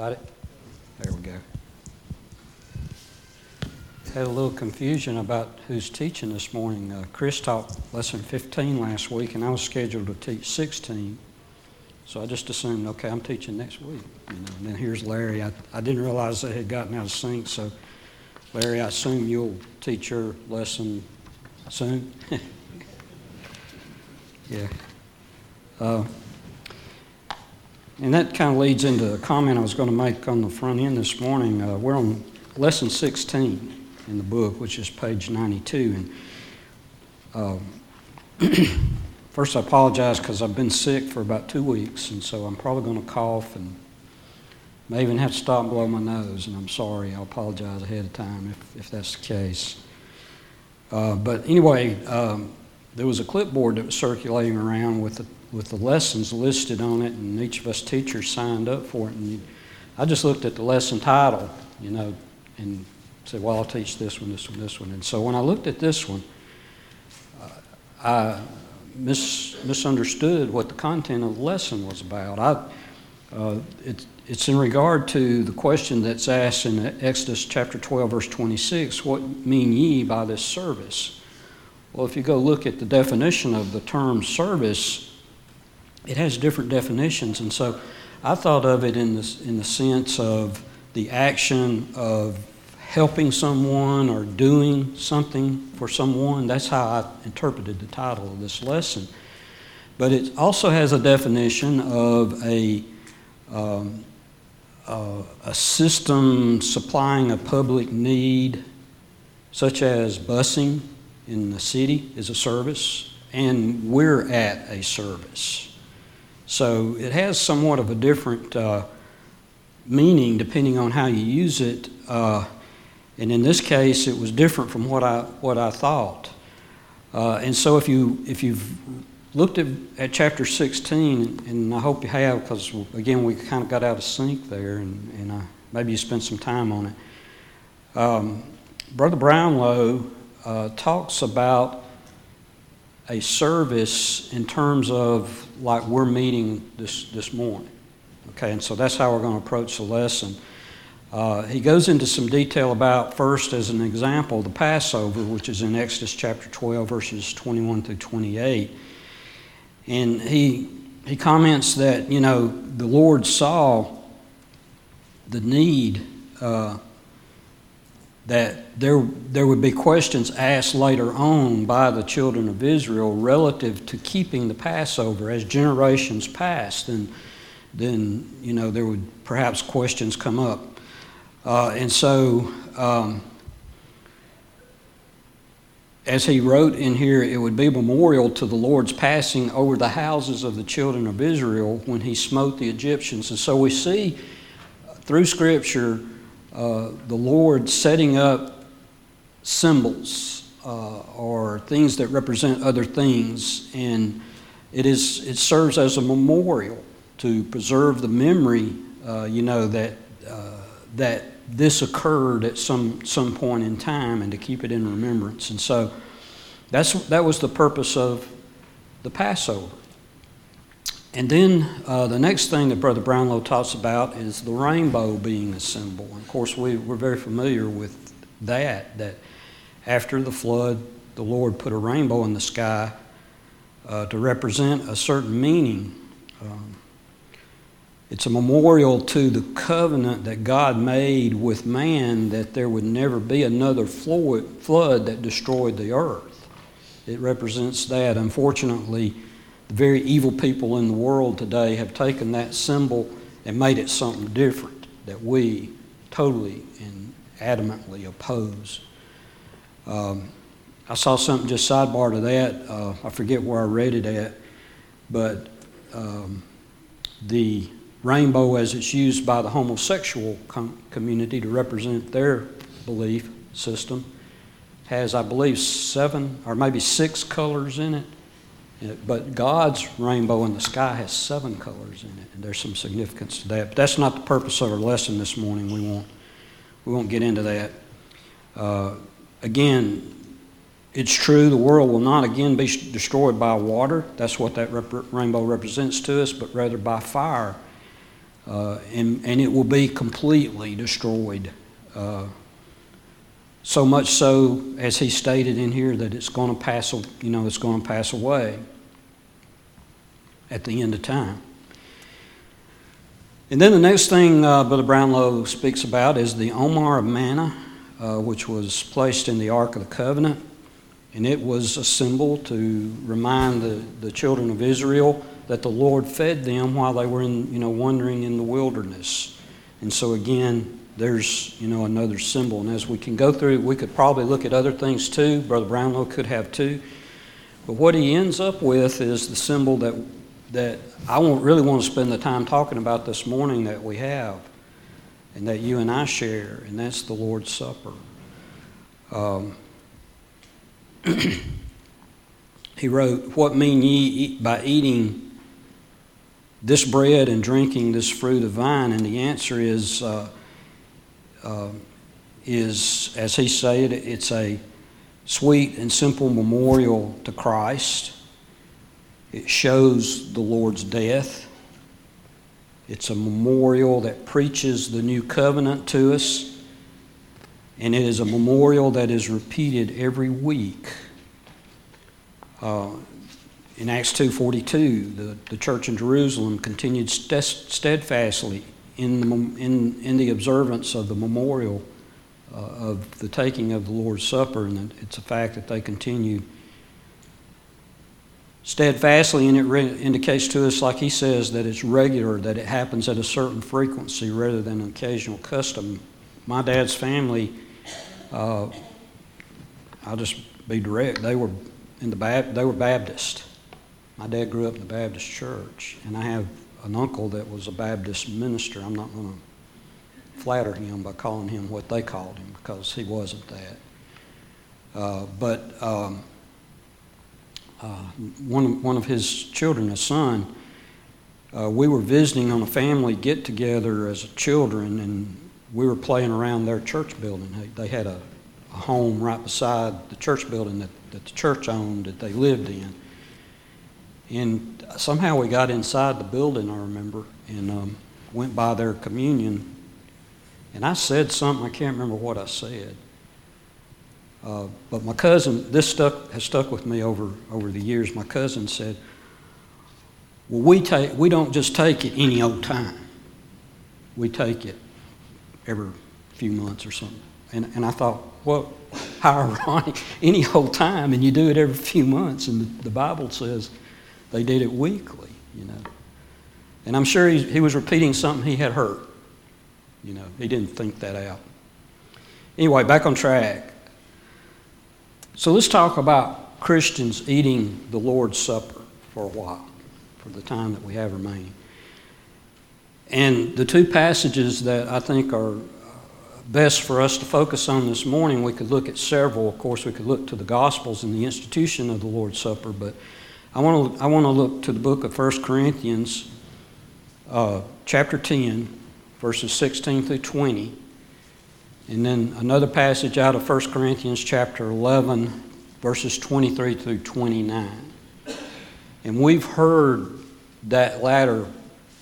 Got it? There we go. Had a little confusion about who's teaching this morning. Uh, Chris taught lesson 15 last week, and I was scheduled to teach 16. So I just assumed, okay, I'm teaching next week. You know, and then here's Larry. I, I didn't realize they had gotten out of sync, so Larry, I assume you'll teach your lesson soon? yeah. Uh, and that kind of leads into a comment I was going to make on the front end this morning. Uh, we're on lesson 16 in the book, which is page 92. And uh, first, I apologize because I've been sick for about two weeks, and so I'm probably going to cough and may even have to stop and blow my nose. And I'm sorry. I'll apologize ahead of time if, if that's the case. Uh, but anyway, um, there was a clipboard that was circulating around with the with the lessons listed on it, and each of us teachers signed up for it. And I just looked at the lesson title, you know, and said, well, I'll teach this one, this one, this one. And so when I looked at this one, uh, I mis- misunderstood what the content of the lesson was about. I, uh, it, it's in regard to the question that's asked in Exodus chapter 12, verse 26 What mean ye by this service? Well, if you go look at the definition of the term service, it has different definitions. And so I thought of it in the, in the sense of the action of helping someone or doing something for someone. That's how I interpreted the title of this lesson. But it also has a definition of a, um, uh, a system supplying a public need, such as busing in the city is a service, and we're at a service. So it has somewhat of a different uh, meaning depending on how you use it. Uh, and in this case, it was different from what I, what I thought. Uh, and so if, you, if you've looked at, at chapter 16, and I hope you have, because again, we kind of got out of sync there, and, and uh, maybe you spent some time on it. Um, Brother Brownlow uh, talks about a service in terms of like we're meeting this, this morning. Okay, and so that's how we're going to approach the lesson. Uh, he goes into some detail about, first, as an example, the Passover, which is in Exodus chapter 12, verses 21 through 28. And he, he comments that, you know, the Lord saw the need uh, that there, there would be questions asked later on by the children of Israel relative to keeping the Passover as generations passed. And then, you know, there would perhaps questions come up. Uh, and so, um, as he wrote in here, it would be memorial to the Lord's passing over the houses of the children of Israel when he smote the Egyptians. And so we see through Scripture uh, the Lord setting up symbols uh, or things that represent other things, and it is it serves as a memorial to preserve the memory, uh, you know that uh, that this occurred at some some point in time, and to keep it in remembrance. And so that's that was the purpose of the Passover. And then uh, the next thing that Brother Brownlow talks about is the rainbow being a symbol. And of course, we, we're very familiar with that, that after the flood, the Lord put a rainbow in the sky uh, to represent a certain meaning. Um, it's a memorial to the covenant that God made with man that there would never be another flood that destroyed the earth. It represents that. Unfortunately, very evil people in the world today have taken that symbol and made it something different that we totally and adamantly oppose. Um, I saw something just sidebar to that. Uh, I forget where I read it at, but um, the rainbow, as it's used by the homosexual com- community to represent their belief system, has, I believe, seven or maybe six colors in it. But God's rainbow in the sky has seven colors in it, and there's some significance to that. But that's not the purpose of our lesson this morning. We won't, we won't get into that. Uh, again, it's true the world will not again be destroyed by water. That's what that rep- rainbow represents to us, but rather by fire. uh, and, and it will be completely destroyed. Uh, so much so, as he stated in here, that it's going to pass, you know, it's going to pass away at the end of time. And then the next thing uh, Brother Brownlow speaks about is the Omer of manna, uh, which was placed in the Ark of the Covenant. And it was a symbol to remind the, the children of Israel that the Lord fed them while they were in, you know, wandering in the wilderness. And so again, there's, you know, another symbol. And as we can go through, we could probably look at other things too. Brother Brownlow could have too. But what he ends up with is the symbol that, that I won't really want to spend the time talking about this morning that we have and that you and I share, and that's the Lord's Supper. Um, he wrote, What mean ye by eating this bread and drinking this fruit of vine? And the answer is, uh, uh, is as he said, it's a sweet and simple memorial to Christ. It shows the Lord's death. It's a memorial that preaches the new covenant to us. And it is a memorial that is repeated every week. Uh, in Acts 2.42, the, the church in Jerusalem continued steadfastly in the, in, in the observance of the memorial uh, of the taking of the Lord's Supper, and it's a fact that they continue steadfastly, and it re- indicates to us, like he says, that it's regular, that it happens at a certain frequency rather than an occasional custom. My dad's family, uh, I'll just be direct, they were in the Bap- they were Baptist. My dad grew up in the Baptist church, and I have an uncle that was a Baptist minister. I'm not going to flatter him by calling him what they called him because he wasn't that. Uh, but um, uh, one, one of his children, a son, uh, we were visiting on a family get together as children, and we were playing around their church building. They, they had a, a, home right beside the church building that, that the church owned that they lived in. And somehow we got inside the building, I remember, and um, went by their communion. And I said something, I can't remember what I said. Uh, but my cousin, this stuck, has stuck with me over, over the years. My cousin said, Well, we, take, we don't just take it any old time, we take it every few months or something. And, and I thought, well, how ironic, any old time, and you do it every few months. And the, the Bible says they did it weekly, you know. And I'm sure he, was repeating something he had heard. You know, he didn't think that out. Anyway, back on track. So let's talk about Christians eating the Lord's Supper for a while, for the time that we have remaining. And the two passages that I think are best for us to focus on this morning, we could look at several. Of course, we could look to the Gospels and the institution of the Lord's Supper, but I want to, I want to look to the book of 1 Corinthians, uh, chapter 10, verses 16 through 20. And then another passage out of 1 Corinthians chapter 11, verses 23 through 29. And we've heard that latter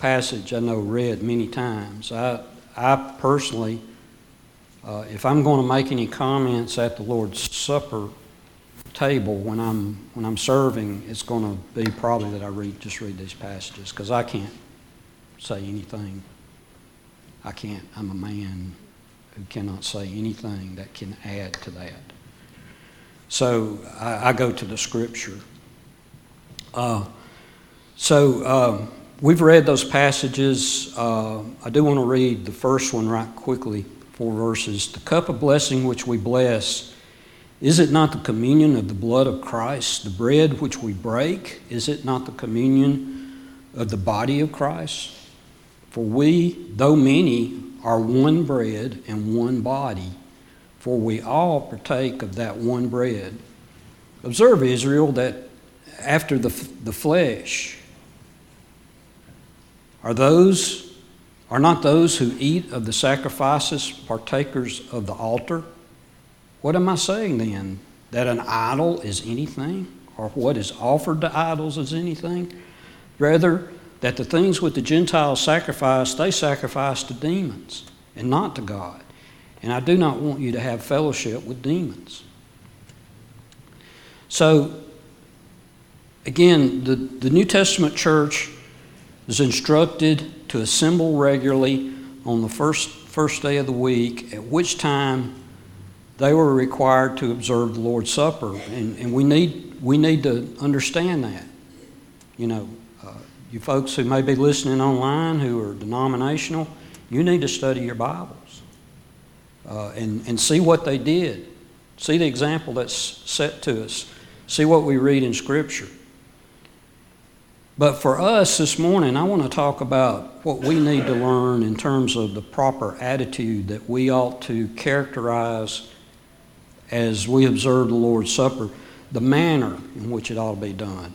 passage, I know, read many times. I, I personally, uh, if I'm going to make any comments at the Lord's Supper table when I'm when I'm serving, it's going to be probably that I read just read these passages because I can't say anything. I can't. I'm a man who cannot say anything that can add to that. So I, I go to the scripture. Uh, so uh, we've read those passages. Uh, I do want to read the first one right quickly, four verses. The cup of blessing which we bless, is it not the communion of the blood of Christ? The bread which we break, is it not the communion of the body of Christ? For we, though many, are one bread and one body, for we all partake of that one bread. Observe, Israel, that after the, the flesh are those are not those who eat of the sacrifices partakers of the altar? What am I saying then? That an idol is anything? Or what is offered to idols is anything? Rather, that the things which the Gentiles sacrifice, they sacrifice to demons and not to God. And I do not want you to have fellowship with demons. So, again, the, the New Testament church is instructed to assemble regularly on the first, first day of the week, at which time they were required to observe the Lord's Supper. And, and we, need, we need to understand that. You know, uh, you folks who may be listening online who are denominational, you need to study your Bibles uh, and, and see what they did. See the example that's set to us. See what we read in Scripture. But for us this morning, I want to talk about what we need to learn in terms of the proper attitude that we ought to characterize as we observe the Lord's Supper, the manner in which it ought to be done.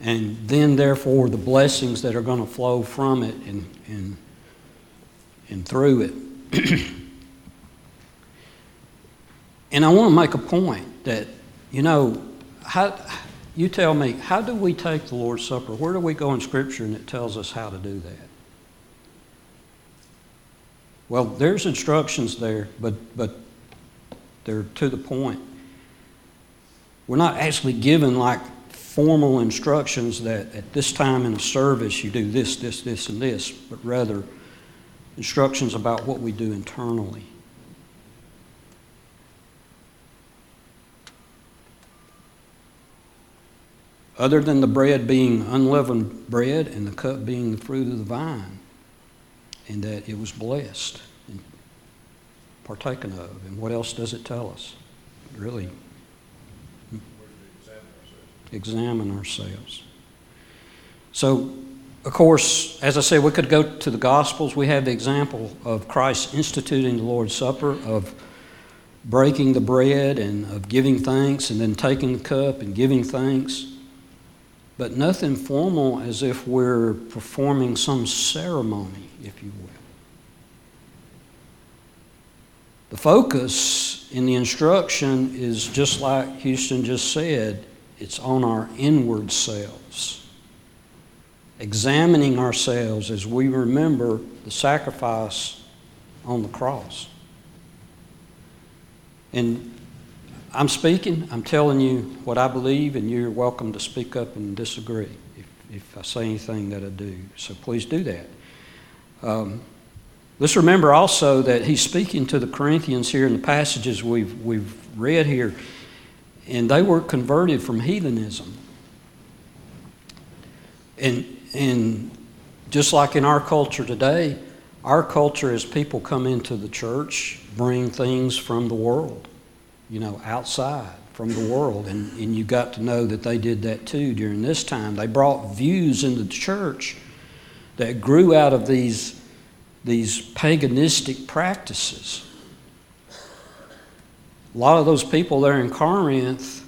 And then, therefore, the blessings that are going to flow from it and, and, and through it. and I want to make a point that, you know, how you tell me, how do we take the Lord's Supper? Where do we go in Scripture and it tells us how to do that? Well, there's instructions there, but, but they're to the point. We're not actually given like formal instructions that at this time in a service you do this, this, this, and this, but rather instructions about what we do internally. other than the bread being unleavened bread and the cup being the fruit of the vine, and that it was blessed and partaken of. And what else does it tell us? Really, examine ourselves. So, of course, as I said, we could go to the Gospels. We have the example of Christ instituting the Lord's Supper, of breaking the bread and of giving thanks, and then taking the cup and giving thanks but nothing formal as if we're performing some ceremony, if you will. The focus in the instruction is just like Houston just said it's on our inward selves, examining ourselves as we remember the sacrifice on the cross. And I'm speaking, I'm telling you what I believe, and you're welcome to speak up and disagree if, if I say anything that I do. So please do that. Um, let's remember also that he's speaking to the Corinthians here in the passages we've, we've read here, and they were converted from heathenism. And, and just like in our culture today, our culture as people come into the church bring things from the world you know, outside from the world. And, and you got to know that they did that too during this time. They brought views into the church that grew out of these, these paganistic practices. A lot of those people there in Corinth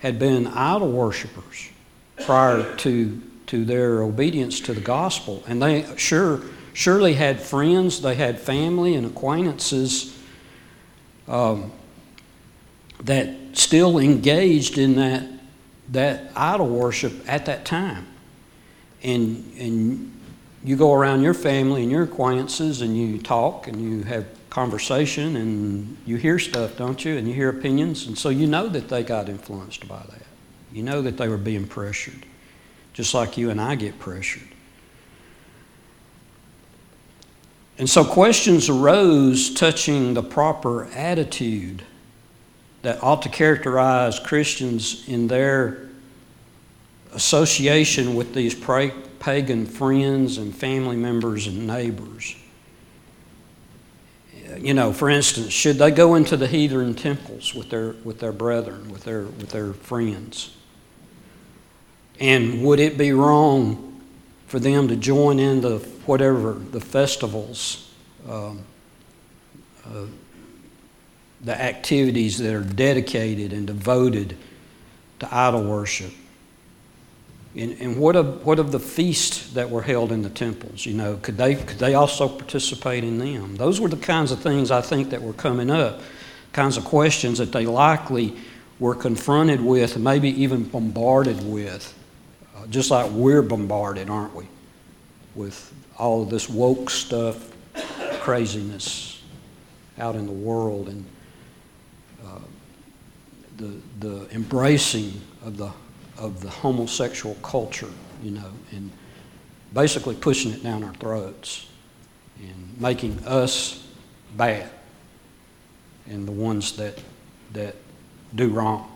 had been idol worshippers prior to, to their obedience to the gospel. And they sure, surely had friends, they had family and acquaintances. Um, that still engaged in that, that idol worship at that time. And, and you go around your family and your acquaintances and you talk and you have conversation and you hear stuff, don't you? And you hear opinions. And so you know that they got influenced by that. You know that they were being pressured, just like you and I get pressured. And so questions arose touching the proper attitude that ought to characterize Christians in their association with these pagan friends and family members and neighbors. You know, for instance, should they go into the heathen temples with their, with their brethren, with their, with their friends? And would it be wrong for them to join in the whatever the festivals um, uh, the activities that are dedicated and devoted to idol worship. And, and what, of, what of the feasts that were held in the temples? You know, could they, could they also participate in them? Those were the kinds of things I think that were coming up, kinds of questions that they likely were confronted with, maybe even bombarded with uh, just like we're bombarded, aren't we, with all of this woke stuff, craziness out in the world, and uh, the the embracing of the of the homosexual culture, you know, and basically pushing it down our throats and making us bad and the ones that that do wrong.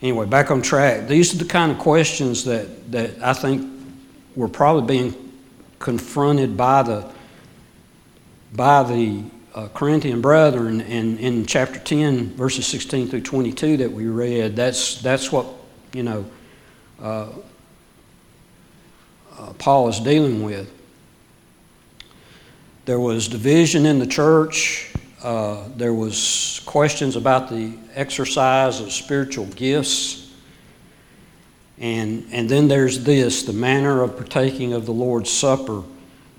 Anyway, back on track. These are the kind of questions that, that I think we're probably being confronted by the by the uh, Corinthian brethren in, in chapter 10, verses 16 through 22 that we read. That's, that's what, you know, uh, uh, Paul is dealing with. There was division in the church. Uh, there was questions about the exercise of spiritual gifts. And, and then there's this, the manner of partaking of the Lord's Supper.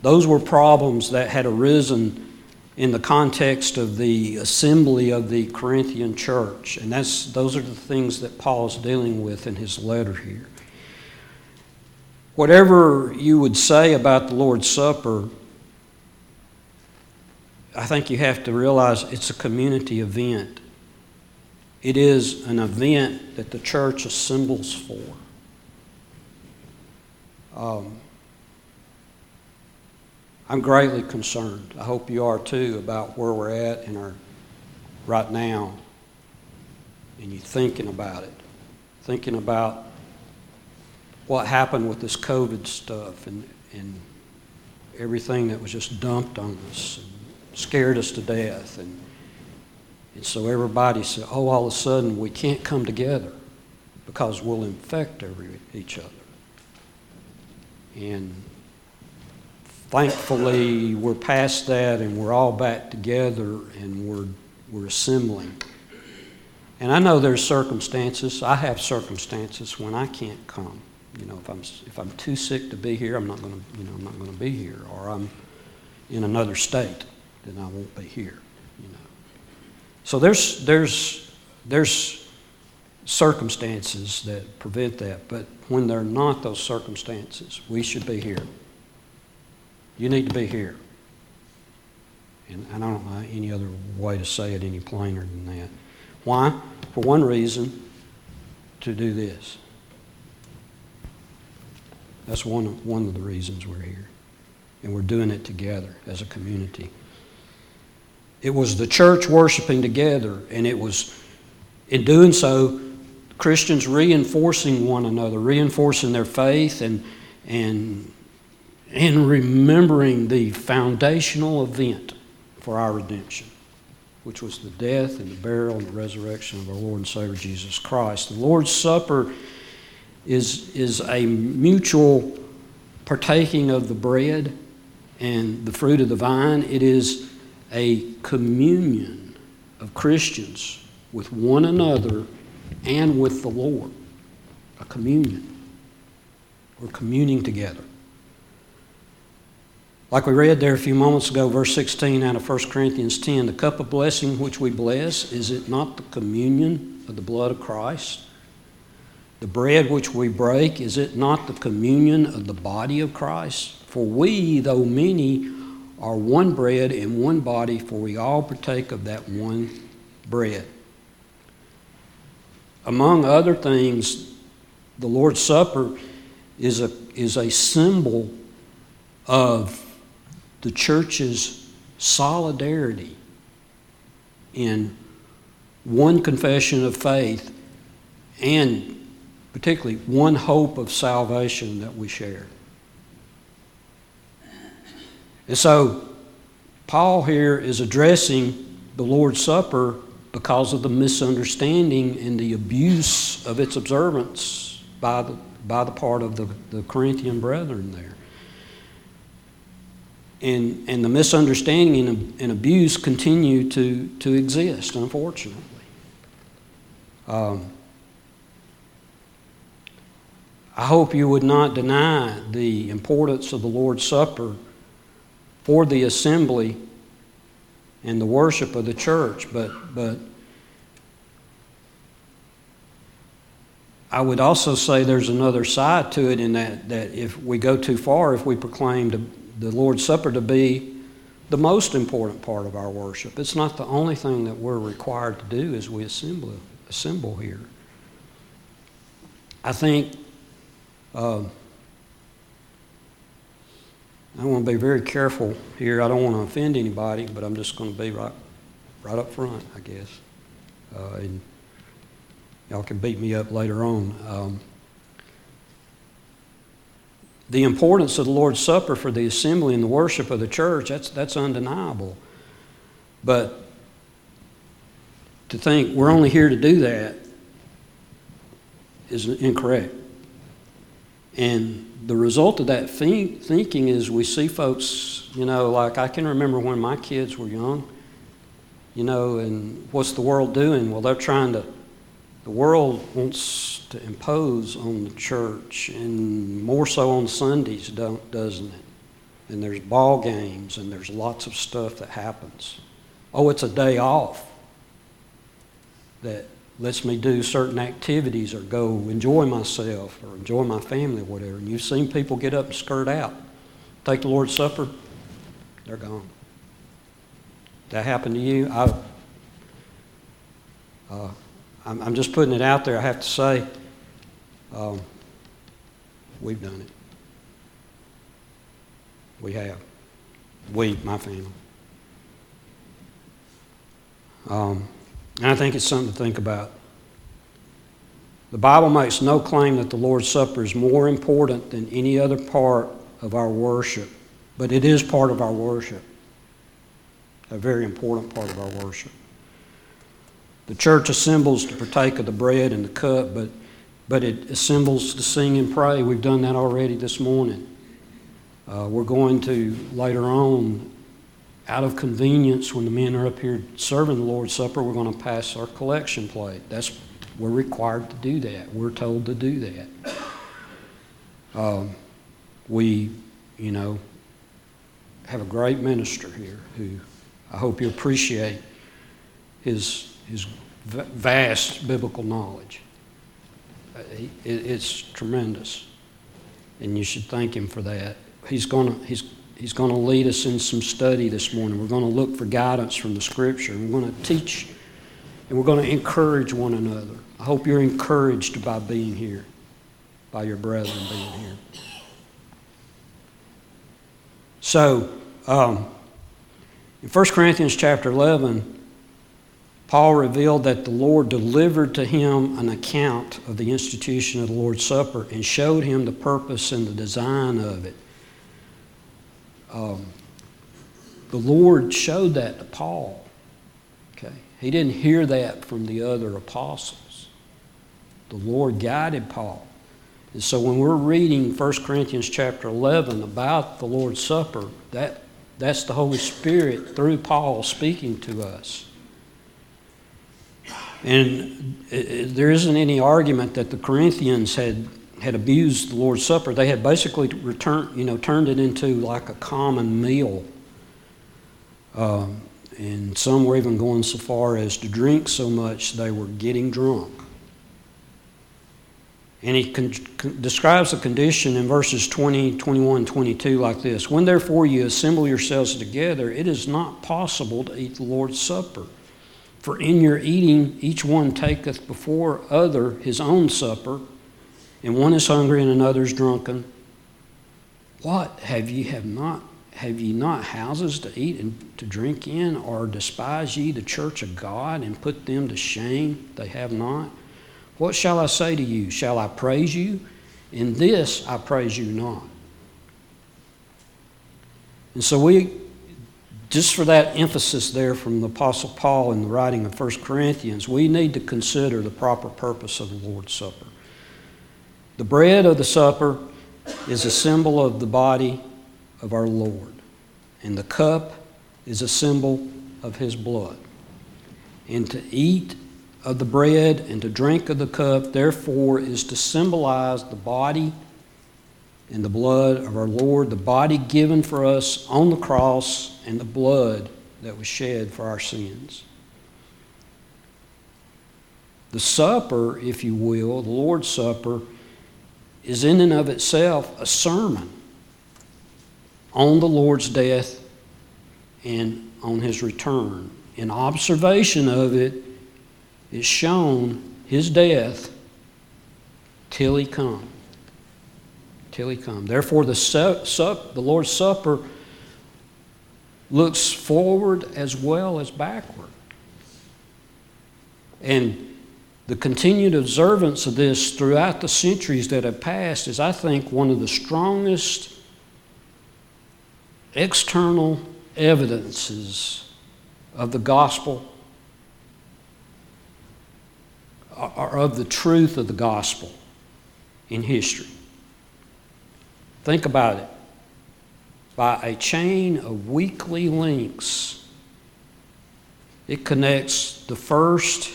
Those were problems that had arisen in the context of the assembly of the Corinthian church. And that's, those are the things that Paul is dealing with in his letter here. Whatever you would say about the Lord's Supper, I think you have to realize it's a community event. It is an event that the church assembles for. Um, I'm greatly concerned. I hope you are too about where we're at in our right now. And you're thinking about it, thinking about what happened with this COVID stuff and, and everything that was just dumped on us and scared us to death. And, and so everybody said, oh, all of a sudden we can't come together because we'll infect every, each other. And thankfully, we're past that and we're all back together and we're, we're assembling. And I know there's circumstances, I have circumstances when I can't come. You know, if I'm, if I'm too sick to be here, I'm not going to, you know, I'm not going to be here. Or I'm in another state, then I won't be here. You know. So there's, there's, there's circumstances that prevent that. But when they're not those circumstances, we should be here. You need to be here. And, and I don't know any other way to say it any plainer than that. Why? For one reason, to do this. That's one of, one of the reasons we're here. And we're doing it together as a community. It was the church worshiping together, and it was, in doing so, Christians reinforcing one another, reinforcing their faith, and, and, and remembering the foundational event for our redemption, which was the death and the burial and the resurrection of our Lord and Savior Jesus Christ. The Lord's Supper is, is a mutual partaking of the bread and the fruit of the vine. It is a communion of Christians with one another and with the Lord. A communion. We're communing together. Like we read there a few moments ago, verse 16 out of 1 Corinthians 10 the cup of blessing which we bless, is it not the communion of the blood of Christ? The bread which we break, is it not the communion of the body of Christ? For we, though many, are one bread and one body, for we all partake of that one bread. Among other things, the Lord's Supper is a, is a symbol of the church's solidarity in one confession of faith and particularly one hope of salvation that we share. And so, Paul here is addressing the Lord's Supper because of the misunderstanding and the abuse of its observance by the, by the part of the, the Corinthian brethren there. And, and the misunderstanding and, and abuse continue to, to exist, unfortunately. Um, I hope you would not deny the importance of the Lord's Supper for the assembly and the worship of the church, but, but I would also say there's another side to it in that, that if we go too far, if we proclaim the, Lord's Supper to be the most important part of our worship, it's not the only thing that we're required to do as we assemble, assemble here. I think uh, I want to be very careful here. I don't want to offend anybody, but I'm just going to be right, right up front, I guess. Uh, and y'all can beat me up later on. Um, the importance of the Lord's Supper for the assembly and the worship of the church, that's, that's undeniable. But to think we're only here to do that is incorrect. And the result of that think, thinking is we see folks, you know, like I can remember when my kids were young, you know, and what's the world doing? Well, they're trying to, the world wants to impose on the church, and more so on Sundays, don't, doesn't it? And there's ball games, and there's lots of stuff that happens. Oh, it's a day off that lets me do certain activities or go enjoy myself or enjoy my family or whatever. And you've seen people get up and skirt out, take the Lord's Supper, they're gone. That happened to you? I, uh, I'm, I'm, just putting it out there. I have to say, um, we've done it. We have. We, my family. Um, and I think it's something to think about. The Bible makes no claim that the Lord's Supper is more important than any other part of our worship, but it is part of our worship, a very important part of our worship. The church assembles to partake of the bread and the cup, but, but it assembles to sing and pray. We've done that already this morning. Uh, we're going to later on out of convenience, when the men are up here serving the Lord's Supper, we're going to pass our collection plate. That's we're required to do that. We're told to do that. Um, we, you know, have a great minister here who I hope you appreciate his his vast biblical knowledge. Uh, it's tremendous, and you should thank him for that. He's going to he's He's going to lead us in some study this morning. We're going to look for guidance from the Scripture. We're going to teach and we're going to encourage one another. I hope you're encouraged by being here, by your brethren being here. So, um, in 1 Corinthians chapter 11, Paul revealed that the Lord delivered to him an account of the institution of the Lord's Supper and showed him the purpose and the design of it. Um, the Lord showed that to Paul. Okay, he didn't hear that from the other apostles. The Lord guided Paul. And so when we're reading 1 Corinthians chapter 11 about the Lord's Supper, that, that's the Holy Spirit through Paul speaking to us. And it, it, there isn't any argument that the Corinthians had had abused the Lord's Supper, they had basically returned, you know, turned it into like a common meal. Um, and some were even going so far as to drink so much they were getting drunk. And he con- con- describes the condition in verses 20, 21, 22 like this When therefore you assemble yourselves together, it is not possible to eat the Lord's Supper. For in your eating, each one taketh before other his own supper and one is hungry and another is drunken. What have ye have not have ye not houses to eat and to drink in, or despise ye the church of God and put them to shame? They have not. What shall I say to you? Shall I praise you? In this I praise you not. And so we, just for that emphasis there from the Apostle Paul in the writing of 1 Corinthians, we need to consider the proper purpose of the Lord's Supper. The bread of the supper is a symbol of the body of our Lord, and the cup is a symbol of his blood. And to eat of the bread and to drink of the cup, therefore, is to symbolize the body and the blood of our Lord, the body given for us on the cross, and the blood that was shed for our sins. The supper, if you will, the Lord's Supper, is in and of itself a sermon on the Lord's death and on his return. In observation of it is shown his death till he come. Till he come. Therefore, the, sup, the Lord's Supper looks forward as well as backward. And the continued observance of this throughout the centuries that have passed is, I think, one of the strongest external evidences of the gospel or of the truth of the gospel in history. Think about it. By a chain of weekly links, it connects the first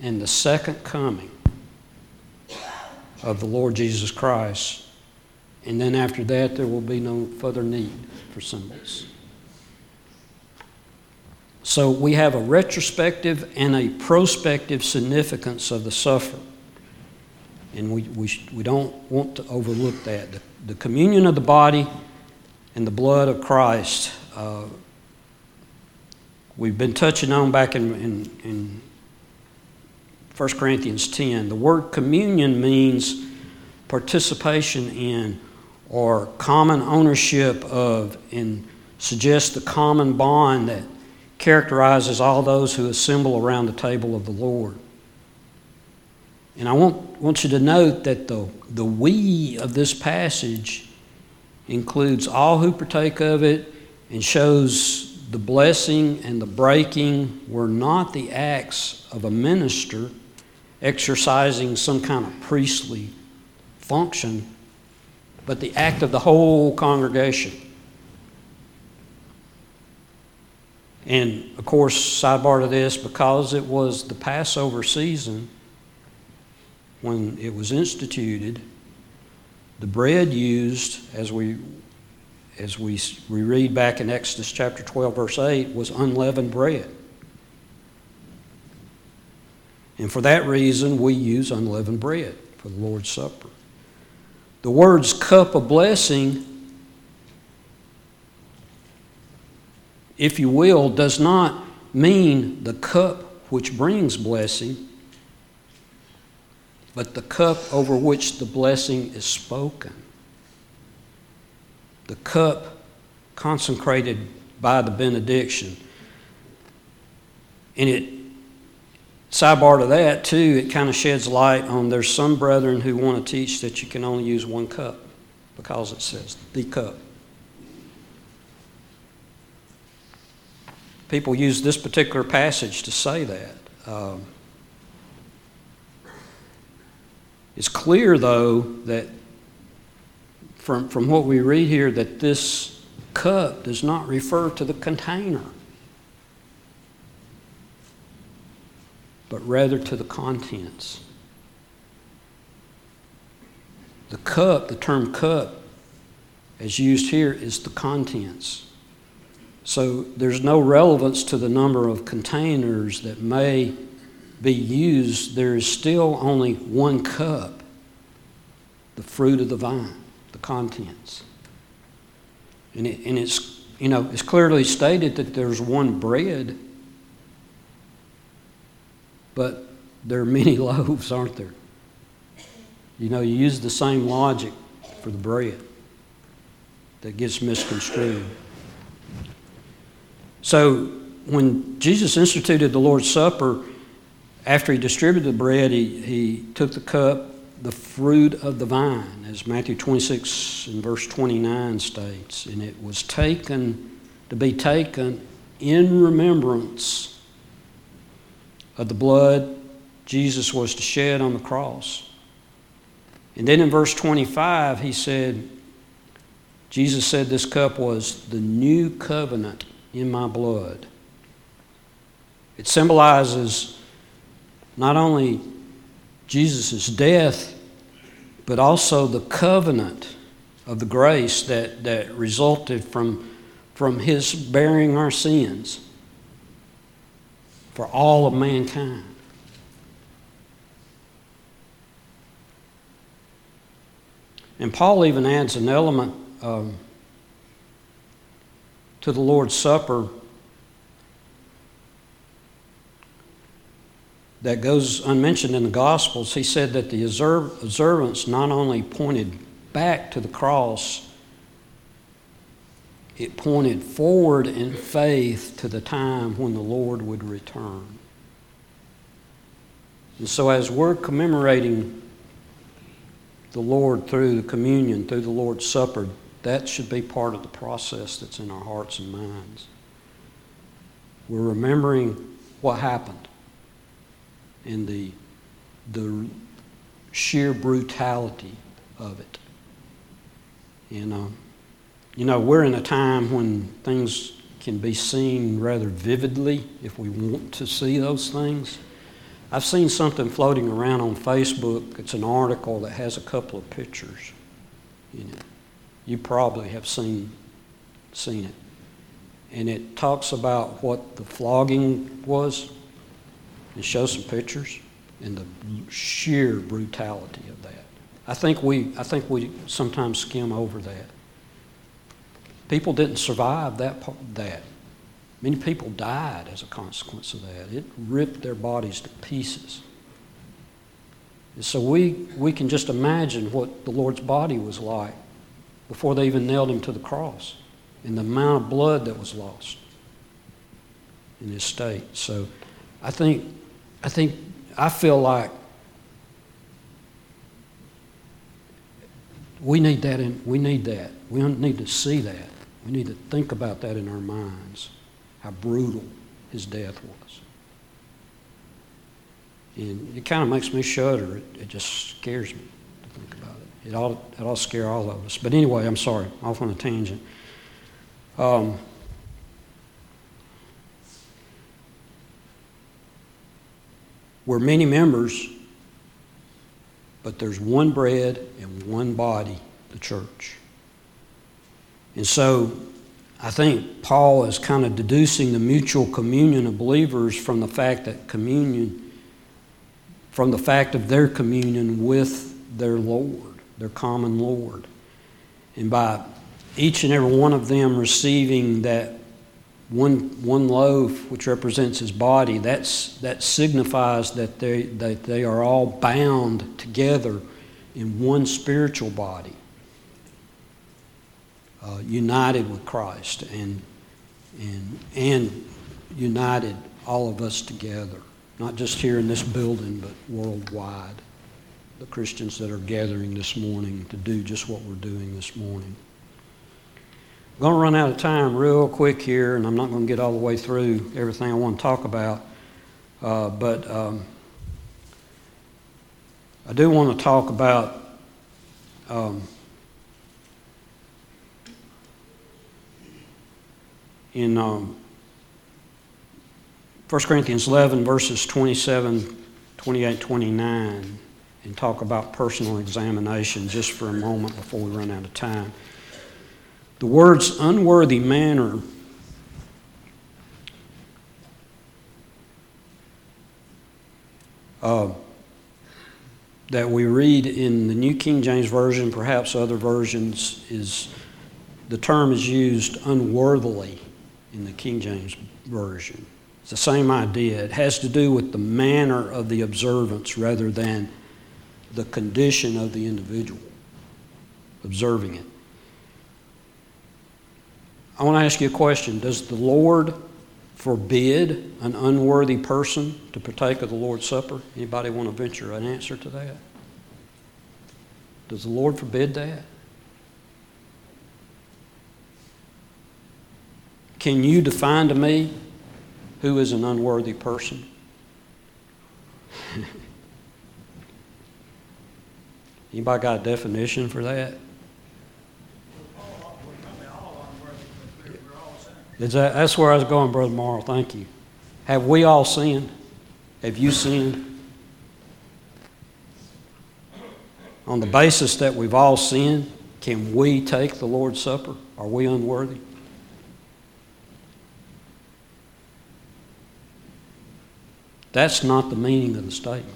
and the second coming of the Lord Jesus Christ. And then after that, there will be no further need for symbols. So we have a retrospective and a prospective significance of the suffer. And we, we, we don't want to overlook that. The, the communion of the body and the blood of Christ, uh, we've been touching on back in, in, in 1 Corinthians 10. The word communion means participation in or common ownership of and suggests the common bond that characterizes all those who assemble around the table of the Lord. And I want, want you to note that the, the we of this passage includes all who partake of it and shows the blessing and the breaking were not the acts of a minister exercising some kind of priestly function, but the act of the whole congregation. And of course, sidebar to this, because it was the Passover season when it was instituted, the bread used, as we as we, we read back in Exodus chapter 12, verse 8, was unleavened bread. And for that reason, we use unleavened bread for the Lord's Supper. The words cup of blessing, if you will, does not mean the cup which brings blessing, but the cup over which the blessing is spoken. The cup consecrated by the benediction. And it Sidebar to that, too, it kind of sheds light on there's some brethren who want to teach that you can only use one cup because it says the cup. People use this particular passage to say that. Um, it's clear, though, that from, from what we read here, that this cup does not refer to the container. but rather to the contents. The cup, the term cup, as used here, is the contents. So there's no relevance to the number of containers that may be used. There is still only one cup, the fruit of the vine, the contents. And, it, and it's, you know, it's clearly stated that there's one bread but there are many loaves, aren't there? You know, you use the same logic for the bread that gets misconstrued. So, when Jesus instituted the Lord's Supper, after he distributed the bread, he, he took the cup, the fruit of the vine, as Matthew 26 and verse 29 states, and it was taken to be taken in remembrance of the blood Jesus was to shed on the cross. And then in verse 25, he said, Jesus said this cup was the new covenant in my blood. It symbolizes not only Jesus' death, but also the covenant of the grace that, that resulted from, from his bearing our sins for all of mankind. And Paul even adds an element um, to the Lord's Supper that goes unmentioned in the Gospels. He said that the observance not only pointed back to the cross, it pointed forward in faith to the time when the Lord would return. And so, as we're commemorating the Lord through the communion, through the Lord's Supper, that should be part of the process that's in our hearts and minds. We're remembering what happened and the, the sheer brutality of it. And, uh, you know, we're in a time when things can be seen rather vividly if we want to see those things. I've seen something floating around on Facebook. It's an article that has a couple of pictures in it. You probably have seen, seen it. And it talks about what the flogging was. It shows some pictures and the sheer brutality of that. I think we, I think we sometimes skim over that. People didn't survive that, that. Many people died as a consequence of that. It ripped their bodies to pieces. And so we, we can just imagine what the Lord's body was like before they even nailed him to the cross and the amount of blood that was lost in his state. So I think, I think, I feel like we need that in, we need that. We need to see that. We need to think about that in our minds how brutal his death was. And it kind of makes me shudder. It, it, just scares me to think about it. It ought, it to scare all of us. But anyway, I'm sorry, off on a tangent. Um, we're many members, but there's one bread and one body, the church. And so I think Paul is kind of deducing the mutual communion of believers from the fact that communion, from the fact of their communion with their Lord, their common Lord. And by each and every one of them receiving that one, one loaf, which represents his body, that's, that signifies that they, that they are all bound together in one spiritual body uh, united with Christ and, and, and united all of us together, not just here in this building, but worldwide. The Christians that are gathering this morning to do just what we're doing this morning. Going to run out of time real quick here, and I'm not going to get all the way through everything I want to talk about. Uh, but um, I do want to talk about um, in um, 1 Corinthians 11, verses 27, 28, 29, and talk about personal examination just for a moment before we run out of time. The words unworthy manner uh, that we read in the New King James Version, perhaps other versions, is the term is used unworthily in the King James Version. It's the same idea. It has to do with the manner of the observance rather than the condition of the individual observing it. I want to ask you a question. Does the Lord forbid an unworthy person to partake of the Lord's Supper? Anybody want to venture an answer to that? Does the Lord forbid that? Can you define to me who is an unworthy person? Anybody got a definition for that? Is that, that's where I was going, Brother Morrow. Thank you. Have we all sinned? Have you sinned? On the basis that we've all sinned, can we take the Lord's Supper? Are we unworthy? That's not the meaning of the statement.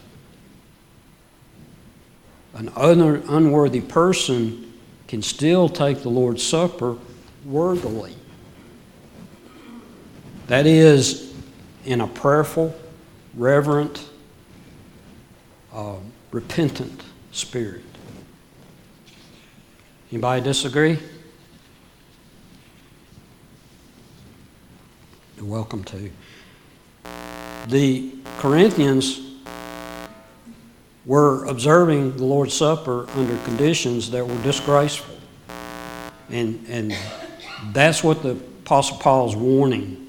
an un- unworthy person can still take the Lord's Supper worthily. That is, in a prayerful, reverent, uh, repentant spirit. Anybody disagree? You're welcome to. The Corinthians were observing the Lord's Supper under conditions that were disgraceful. And, and that's what the Apostle Paul is warning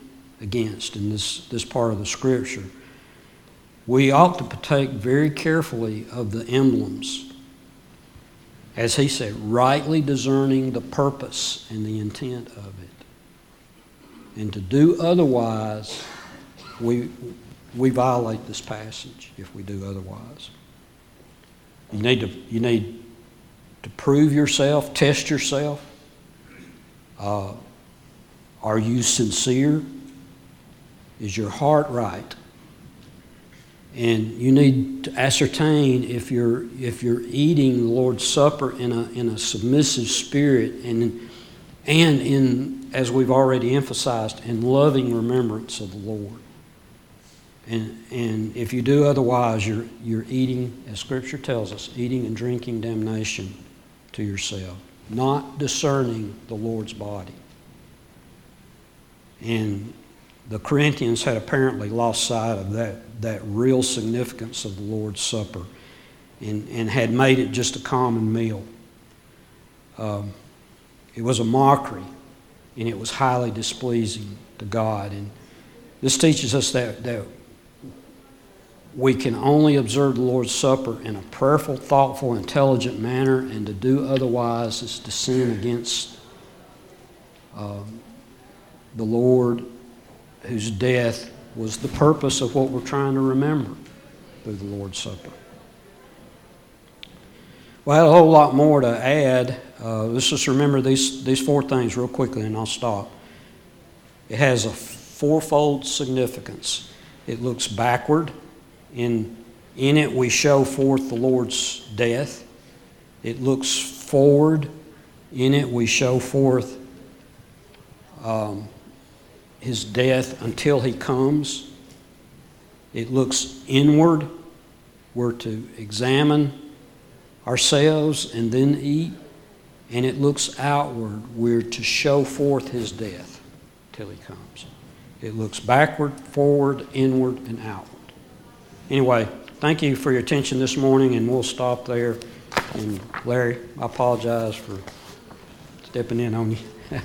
against in this, this part of the Scripture. We ought to partake very carefully of the emblems as he said, rightly discerning the purpose and the intent of it. And to do otherwise, we, we violate this passage if we do otherwise. You need to, you need to prove yourself, test yourself. Uh, are you sincere? Is your heart right? And you need to ascertain if you're, if you're eating the Lord's Supper in a, in a submissive spirit and, and in, as we've already emphasized, in loving remembrance of the Lord. And, and if you do otherwise, you're, you're eating, as Scripture tells us, eating and drinking damnation to yourself, not discerning the Lord's body. And the Corinthians had apparently lost sight of that, that real significance of the Lord's Supper and, and had made it just a common meal. Um, it was a mockery and it was highly displeasing to God. And this teaches us that, that we can only observe the Lord's Supper in a prayerful, thoughtful, intelligent manner, and to do otherwise is to sin against um, the Lord whose death was the purpose of what we're trying to remember through the Lord's Supper. Well, I had a whole lot more to add. Uh, let's just remember these, these four things real quickly and I'll stop. It has a fourfold significance. It looks backward. In, in it, we show forth the Lord's death. It looks forward. In it, we show forth um, his death until he comes. It looks inward. We're to examine ourselves and then eat. And it looks outward. We're to show forth his death till he comes. It looks backward, forward, inward, and outward. Anyway, thank you for your attention this morning, and we'll stop there. And Larry, I apologize for stepping in on you.